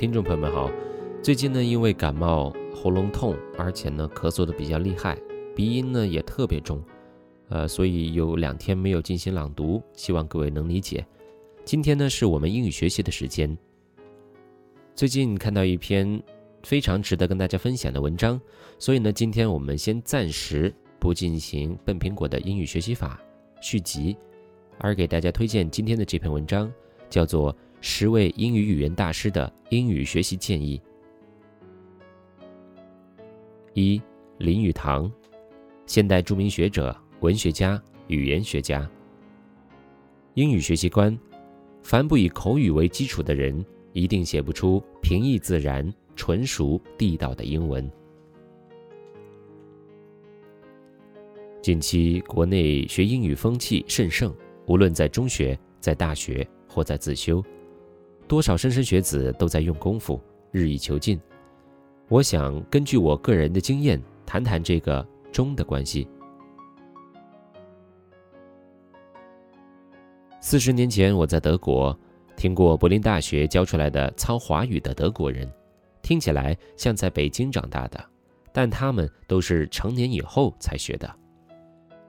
听众朋友们好，最近呢，因为感冒、喉咙痛，而且呢咳嗽的比较厉害，鼻音呢也特别重，呃，所以有两天没有进行朗读，希望各位能理解。今天呢是我们英语学习的时间。最近看到一篇非常值得跟大家分享的文章，所以呢，今天我们先暂时不进行笨苹果的英语学习法续集，而给大家推荐今天的这篇文章，叫做。十位英语语言大师的英语学习建议：一、林语堂，现代著名学者、文学家、语言学家。英语学习观：凡不以口语为基础的人，一定写不出平易自然、纯熟地道的英文。近期国内学英语风气甚盛，无论在中学、在大学或在自修。多少莘莘学子都在用功夫，日益求进。我想根据我个人的经验，谈谈这个中的关系。四十年前，我在德国听过柏林大学教出来的操华语的德国人，听起来像在北京长大的，但他们都是成年以后才学的。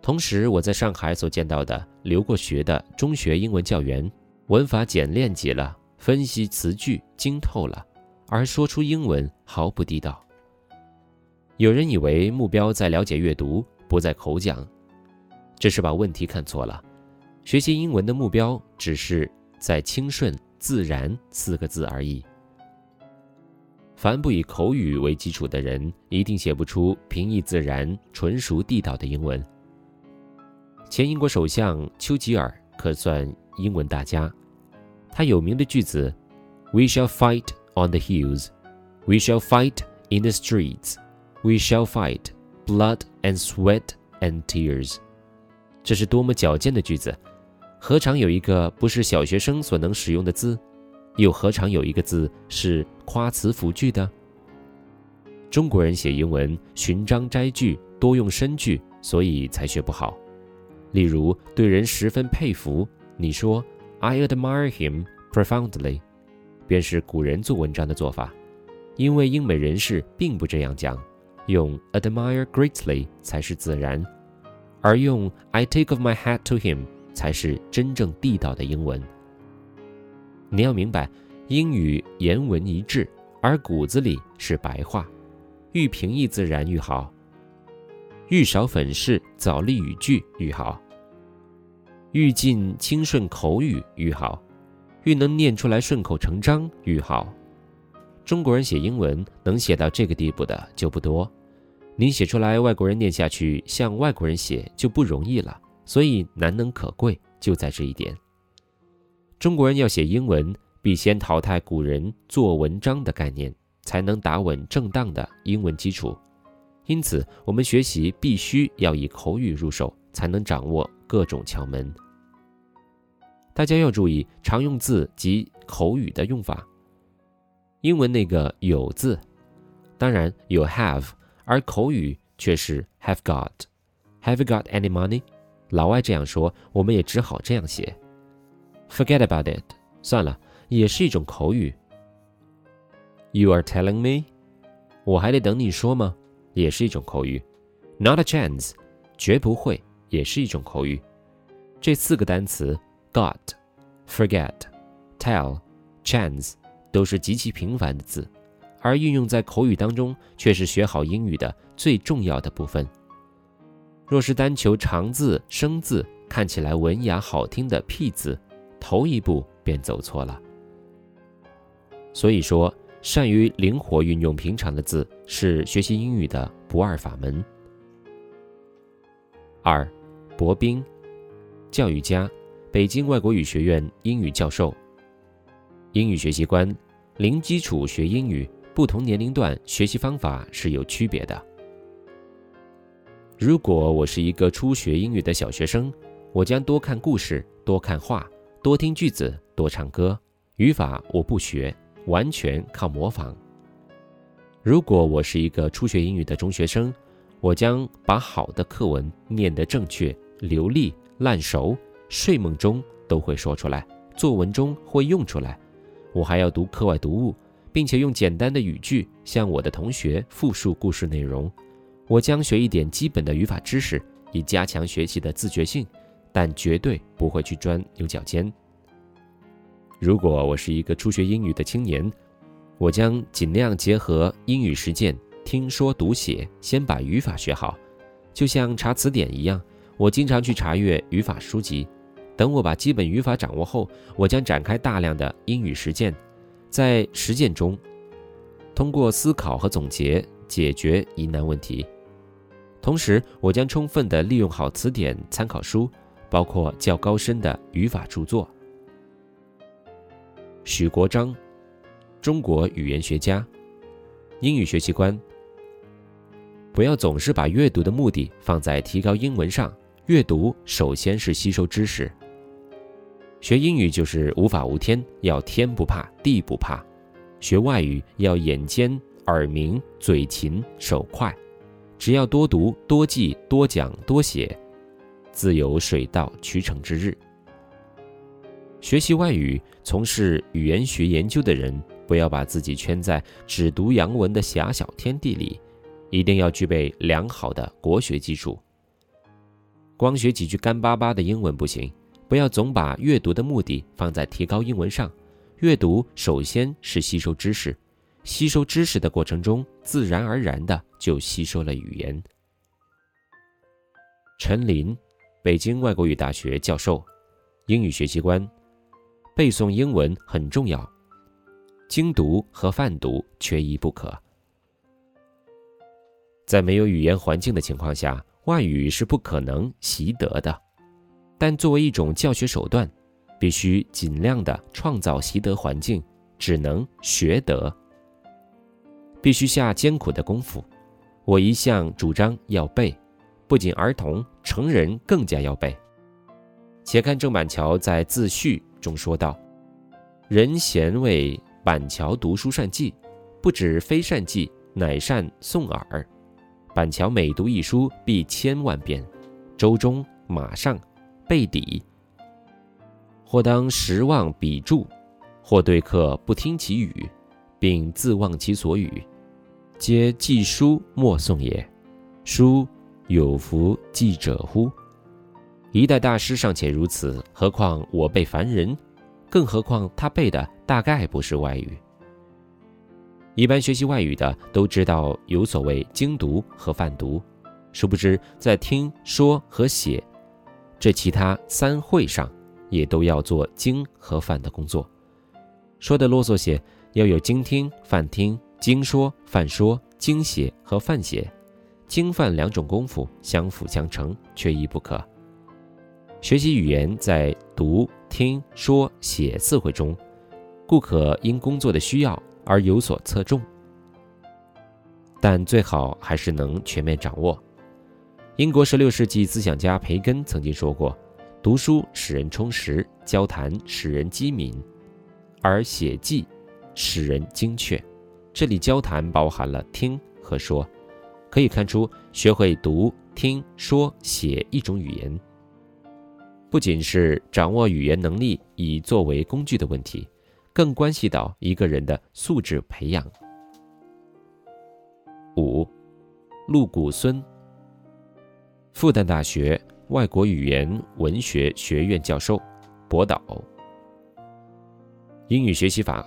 同时，我在上海所见到的留过学的中学英文教员，文法简练极了。分析词句精透了，而说出英文毫不地道。有人以为目标在了解阅读，不在口讲，这是把问题看错了。学习英文的目标只是在清顺自然四个字而已。凡不以口语为基础的人，一定写不出平易自然、纯熟地道的英文。前英国首相丘吉尔可算英文大家。他有名的句子：“We shall fight on the hills, we shall fight in the streets, we shall fight blood and sweat and tears。”这是多么矫健的句子！何尝有一个不是小学生所能使用的字？又何尝有一个字是夸词辅句的？中国人写英文寻章摘句，多用深句，所以才学不好。例如，对人十分佩服，你说。I admire him profoundly，便是古人做文章的做法，因为英美人士并不这样讲，用 admire greatly 才是自然，而用 I take off my hat to him 才是真正地道的英文。你要明白，英语言文一致，而骨子里是白话，愈平易自然愈好，愈少粉饰早立语句愈好。愈尽清顺口语愈好，愈能念出来顺口成章愈好。中国人写英文能写到这个地步的就不多，你写出来外国人念下去像外国人写就不容易了，所以难能可贵就在这一点。中国人要写英文，必先淘汰古人做文章的概念，才能打稳正当的英文基础。因此，我们学习必须要以口语入手，才能掌握各种窍门。大家要注意常用字及口语的用法。英文那个有字，当然有 have，而口语却是 have got。Have you got any money？老外这样说，我们也只好这样写。Forget about it，算了，也是一种口语。You are telling me？我还得等你说吗？也是一种口语。Not a chance，绝不会，也是一种口语。这四个单词。Got, forget, tell, chance 都是极其平凡的字，而运用在口语当中却是学好英语的最重要的部分。若是单求长字生字，看起来文雅好听的僻字，头一步便走错了。所以说，善于灵活运用平常的字，是学习英语的不二法门。二，薄冰，教育家。北京外国语学院英语教授。英语学习观：零基础学英语，不同年龄段学习方法是有区别的。如果我是一个初学英语的小学生，我将多看故事，多看画，多听句子，多唱歌。语法我不学，完全靠模仿。如果我是一个初学英语的中学生，我将把好的课文念得正确、流利、烂熟。睡梦中都会说出来，作文中会用出来。我还要读课外读物，并且用简单的语句向我的同学复述故事内容。我将学一点基本的语法知识，以加强学习的自觉性，但绝对不会去钻牛角尖。如果我是一个初学英语的青年，我将尽量结合英语实践，听说读写，先把语法学好，就像查词典一样。我经常去查阅语法书籍。等我把基本语法掌握后，我将展开大量的英语实践，在实践中，通过思考和总结解决疑难问题。同时，我将充分的利用好词典、参考书，包括较高深的语法著作。许国璋，中国语言学家，英语学习观。不要总是把阅读的目的放在提高英文上，阅读首先是吸收知识。学英语就是无法无天，要天不怕地不怕；学外语要眼尖、耳明、嘴勤、手快。只要多读、多记、多讲、多写，自有水到渠成之日。学习外语、从事语言学研究的人，不要把自己圈在只读洋文的狭小天地里，一定要具备良好的国学基础。光学几句干巴巴的英文不行，不要总把阅读的目的放在提高英文上。阅读首先是吸收知识。吸收知识的过程中，自然而然的就吸收了语言。陈林，北京外国语大学教授，英语学习观：背诵英文很重要，精读和泛读缺一不可。在没有语言环境的情况下，外语是不可能习得的。但作为一种教学手段，必须尽量的创造习得环境，只能学得。必须下艰苦的功夫。我一向主张要背，不仅儿童，成人更加要背。且看郑板桥在自序中说道：“人贤为板桥读书善记，不止非善记，乃善诵耳。板桥每读一书，必千万遍，周中、马上背底，或当十望彼注，或对客不听其语，并自忘其所语。”皆记书莫诵也，书有福记者乎？一代大师尚且如此，何况我辈凡人？更何况他背的大概不是外语。一般学习外语的都知道有所谓精读和泛读，殊不知在听说和写这其他三会上，也都要做精和泛的工作。说的啰嗦些，要有精听、泛听。经说、泛说、经写和泛写，经泛两种功夫相辅相成，缺一不可。学习语言在读、听说、写四会中，故可因工作的需要而有所侧重，但最好还是能全面掌握。英国十六世纪思想家培根曾经说过：“读书使人充实，交谈使人机敏，而写记使人精确。”这里交谈包含了听和说，可以看出，学会读、听说、写一种语言，不仅是掌握语言能力以作为工具的问题，更关系到一个人的素质培养。五，陆谷孙，复旦大学外国语言文学学院教授，博导。英语学习法。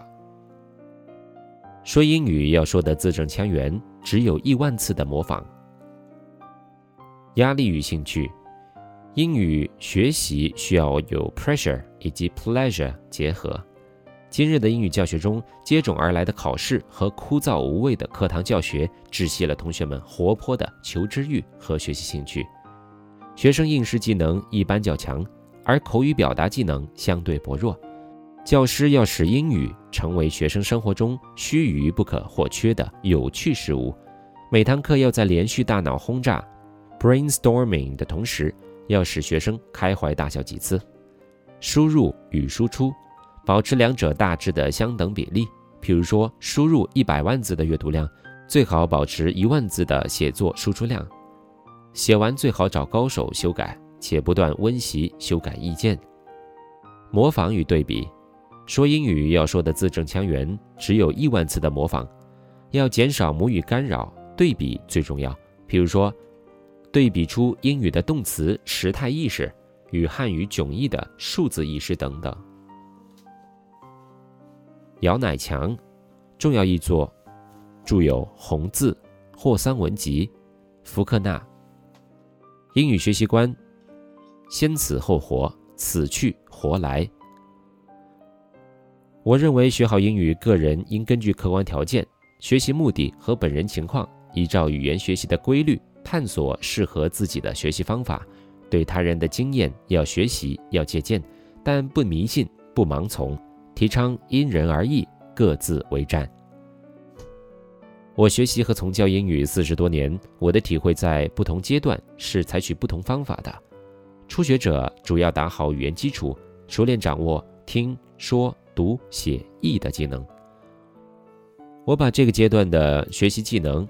说英语要说得字正腔圆，只有亿万次的模仿。压力与兴趣，英语学习需要有 pressure 以及 pleasure 结合。今日的英语教学中，接踵而来的考试和枯燥无味的课堂教学，窒息了同学们活泼的求知欲和学习兴趣。学生应试技能一般较强，而口语表达技能相对薄弱。教师要使英语成为学生生活中须臾不可或缺的有趣事物，每堂课要在连续大脑轰炸 （brainstorming） 的同时，要使学生开怀大笑几次。输入与输出，保持两者大致的相等比例。譬如说，输入一百万字的阅读量，最好保持一万字的写作输出量。写完最好找高手修改，且不断温习修改意见。模仿与对比。说英语要说的字正腔圆，只有亿万次的模仿，要减少母语干扰，对比最重要。譬如说，对比出英语的动词时态意识与汉语迥异的数字意识等等。姚乃强，重要译作，著有《红字》《霍桑文集》《福克纳》。英语学习观：先死后活，死去活来。我认为学好英语，个人应根据客观条件、学习目的和本人情况，依照语言学习的规律，探索适合自己的学习方法。对他人的经验要学习，要借鉴，但不迷信，不盲从。提倡因人而异，各自为战。我学习和从教英语四十多年，我的体会在不同阶段是采取不同方法的。初学者主要打好语言基础，熟练掌握听说。读写译的技能，我把这个阶段的学习技能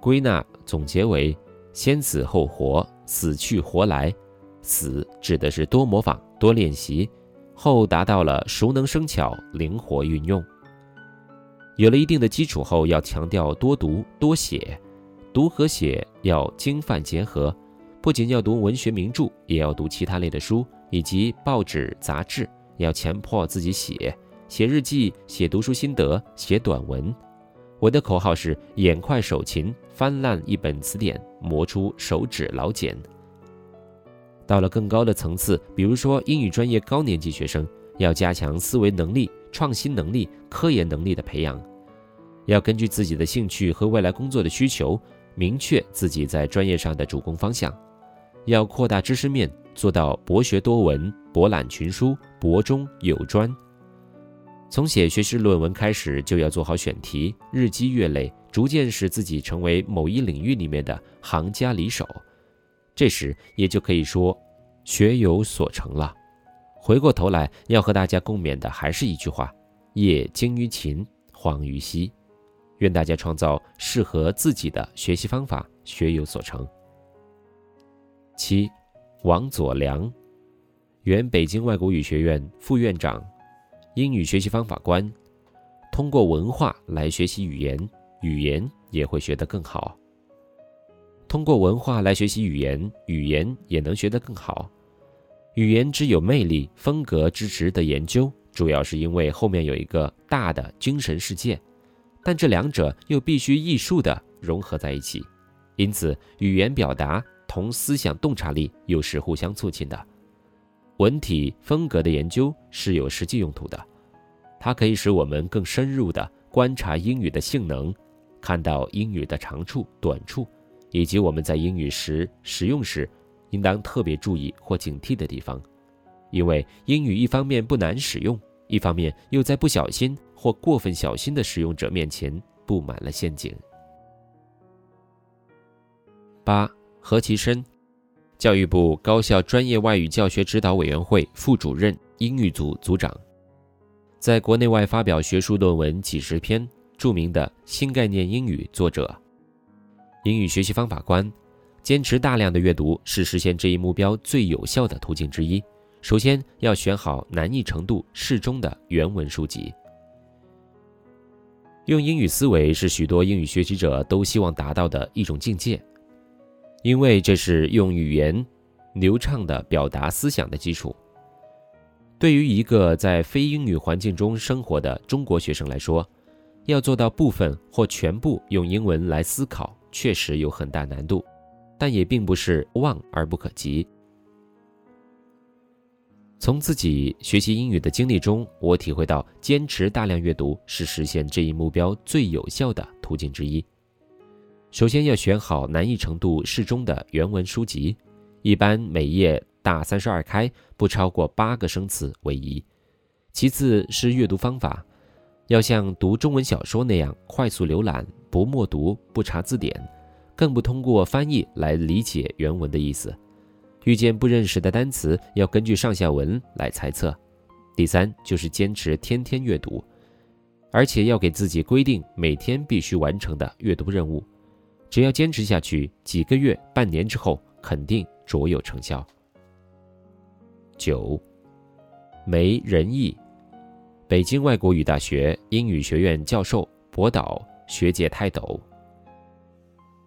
归纳总结为：先死后活，死去活来。死指的是多模仿、多练习；后达到了熟能生巧、灵活运用。有了一定的基础后，要强调多读多写，读和写要经泛结合，不仅要读文学名著，也要读其他类的书以及报纸杂志。要强迫自己写写日记、写读书心得、写短文。我的口号是：眼快手勤，翻烂一本词典，磨出手指老茧。到了更高的层次，比如说英语专业高年级学生，要加强思维能力、创新能力、科研能力的培养。要根据自己的兴趣和未来工作的需求，明确自己在专业上的主攻方向。要扩大知识面。做到博学多闻、博览群书、博中有专。从写学士论文开始，就要做好选题，日积月累，逐渐使自己成为某一领域里面的行家里手。这时也就可以说学有所成了。回过头来要和大家共勉的还是一句话：业精于勤，荒于嬉。愿大家创造适合自己的学习方法，学有所成。七。王佐良，原北京外国语学院副院长，英语学习方法官。通过文化来学习语言，语言也会学得更好。通过文化来学习语言，语言也能学得更好。语言之有魅力，风格之值得研究，主要是因为后面有一个大的精神世界，但这两者又必须艺术的融合在一起，因此语言表达。同思想洞察力又是互相促进的，文体风格的研究是有实际用途的，它可以使我们更深入地观察英语的性能，看到英语的长处、短处，以及我们在英语时使用时应当特别注意或警惕的地方。因为英语一方面不难使用，一方面又在不小心或过分小心的使用者面前布满了陷阱。八。何其深，教育部高校专业外语教学指导委员会副主任、英语组组长，在国内外发表学术论文几十篇，著名的新概念英语作者。英语学习方法观：坚持大量的阅读是实现这一目标最有效的途径之一。首先要选好难易程度适中的原文书籍。用英语思维是许多英语学习者都希望达到的一种境界。因为这是用语言流畅地表达思想的基础。对于一个在非英语环境中生活的中国学生来说，要做到部分或全部用英文来思考，确实有很大难度，但也并不是望而不可及。从自己学习英语的经历中，我体会到，坚持大量阅读是实现这一目标最有效的途径之一。首先要选好难易程度适中的原文书籍，一般每页大三十二开，不超过八个生词为宜。其次是阅读方法，要像读中文小说那样快速浏览，不默读，不查字典，更不通过翻译来理解原文的意思。遇见不认识的单词，要根据上下文来猜测。第三就是坚持天天阅读，而且要给自己规定每天必须完成的阅读任务。只要坚持下去，几个月、半年之后，肯定卓有成效。九，梅仁义北京外国语大学英语学院教授、博导、学界泰斗。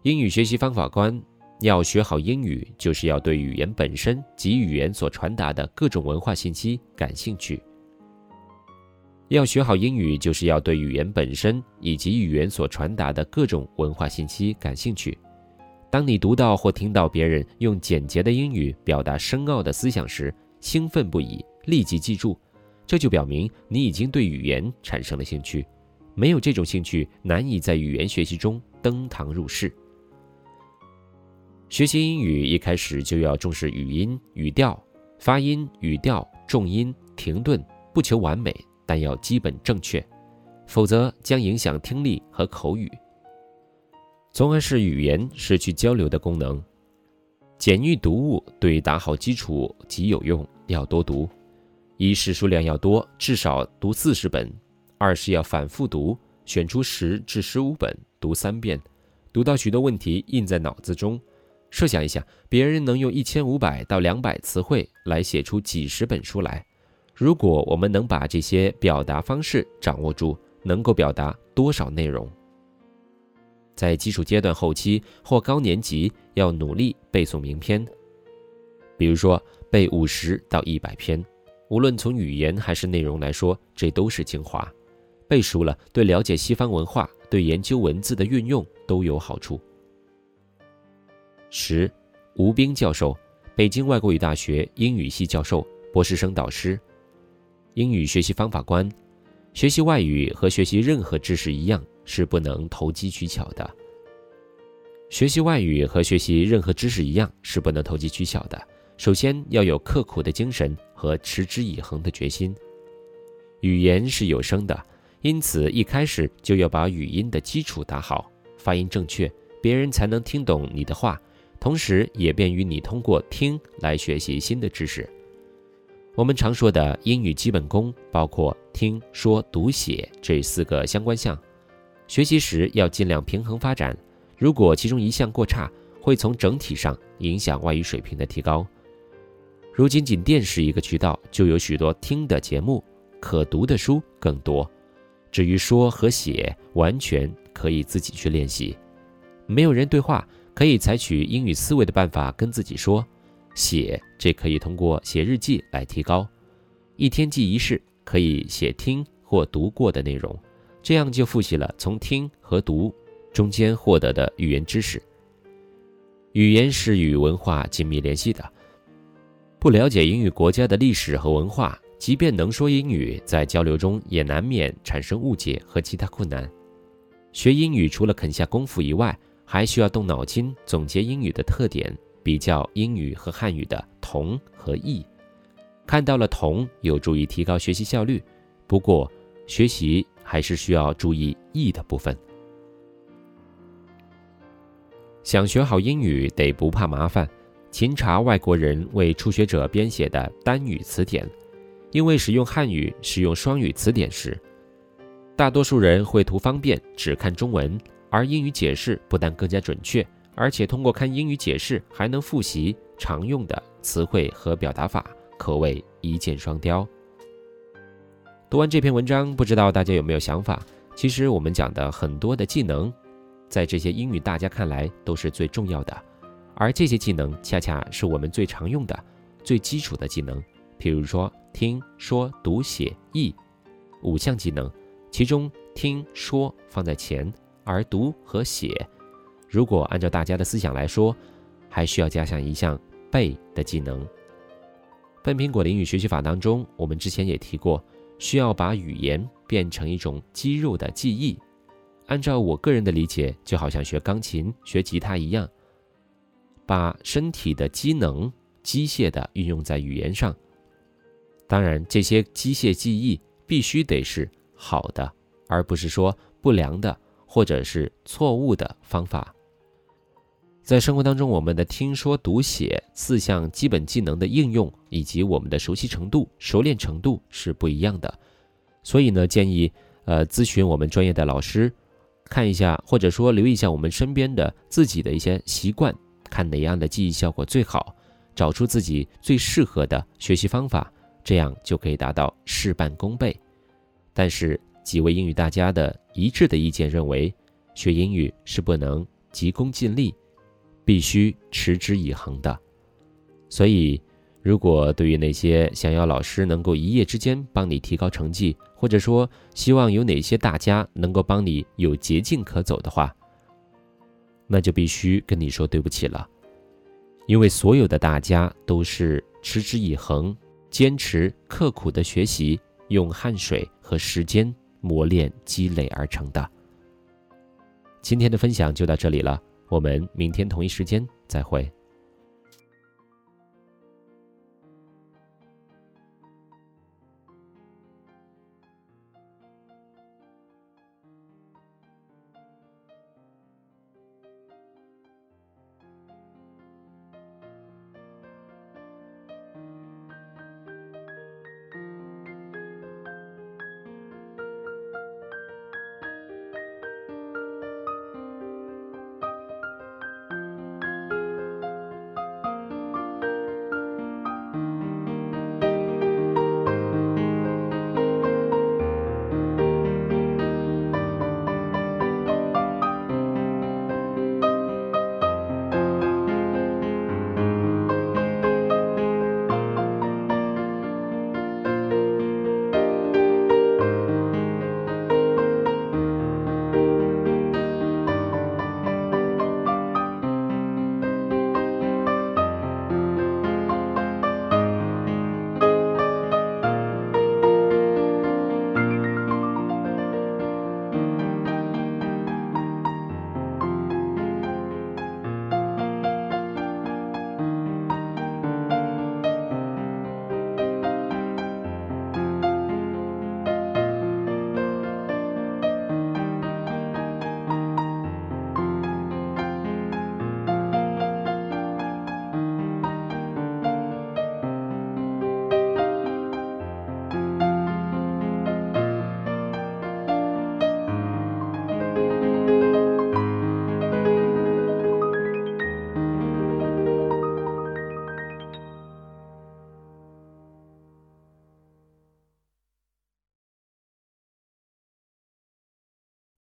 英语学习方法观：要学好英语，就是要对语言本身及语言所传达的各种文化信息感兴趣。要学好英语，就是要对语言本身以及语言所传达的各种文化信息感兴趣。当你读到或听到别人用简洁的英语表达深奥的思想时，兴奋不已，立即记住。这就表明你已经对语言产生了兴趣，没有这种兴趣，难以在语言学习中登堂入室。学习英语一开始就要重视语音、语调、发音、语调、重音、停顿，不求完美，但要基本正确，否则将影响听力和口语，从而使语言失去交流的功能。简易读物对打好基础极有用，要多读。一是数量要多，至少读四十本；二是要反复读，选出十至十五本，读三遍，读到许多问题印在脑子中。设想一下，别人能用一千五百到两百词汇来写出几十本书来，如果我们能把这些表达方式掌握住，能够表达多少内容？在基础阶段后期或高年级，要努力背诵名篇，比如说背五十到一百篇。无论从语言还是内容来说，这都是精华。背熟了，对了解西方文化、对研究文字的运用都有好处。十，吴斌教授，北京外国语大学英语系教授、博士生导师。英语学习方法观：学习外语和学习任何知识一样，是不能投机取巧的。学习外语和学习任何知识一样，是不能投机取巧的。首先要有刻苦的精神和持之以恒的决心。语言是有声的，因此一开始就要把语音的基础打好，发音正确，别人才能听懂你的话，同时也便于你通过听来学习新的知识。我们常说的英语基本功包括听说读写这四个相关项，学习时要尽量平衡发展。如果其中一项过差，会从整体上影响外语水平的提高。如今，仅电视一个渠道就有许多听的节目，可读的书更多。至于说和写，完全可以自己去练习。没有人对话，可以采取英语思维的办法跟自己说；写，这可以通过写日记来提高。一天记一事，可以写听或读过的内容，这样就复习了从听和读中间获得的语言知识。语言是与文化紧密联系的。不了解英语国家的历史和文化，即便能说英语，在交流中也难免产生误解和其他困难。学英语除了肯下功夫以外，还需要动脑筋总结英语的特点，比较英语和汉语的同和异。看到了同，有助于提高学习效率。不过，学习还是需要注意异的部分。想学好英语，得不怕麻烦。勤查外国人为初学者编写的单语词典，因为使用汉语、使用双语词典时，大多数人会图方便只看中文，而英语解释不但更加准确，而且通过看英语解释还能复习常用的词汇和表达法，可谓一箭双雕。读完这篇文章，不知道大家有没有想法？其实我们讲的很多的技能，在这些英语大家看来都是最重要的。而这些技能恰恰是我们最常用的、最基础的技能，譬如说听说读写译五项技能，其中听说放在前，而读和写，如果按照大家的思想来说，还需要加上一项背的技能。笨苹果的英语学习法当中，我们之前也提过，需要把语言变成一种肌肉的记忆。按照我个人的理解，就好像学钢琴、学吉他一样。把身体的机能机械的运用在语言上，当然，这些机械记忆必须得是好的，而不是说不良的或者是错误的方法。在生活当中，我们的听说读写四项基本技能的应用以及我们的熟悉程度、熟练程度是不一样的，所以呢，建议呃咨询我们专业的老师，看一下或者说留意一下我们身边的自己的一些习惯。看哪样的记忆效果最好，找出自己最适合的学习方法，这样就可以达到事半功倍。但是几位英语大家的一致的意见认为，学英语是不能急功近利，必须持之以恒的。所以，如果对于那些想要老师能够一夜之间帮你提高成绩，或者说希望有哪些大家能够帮你有捷径可走的话，那就必须跟你说对不起了。因为所有的大家都是持之以恒、坚持刻苦的学习，用汗水和时间磨练积累而成的。今天的分享就到这里了，我们明天同一时间再会。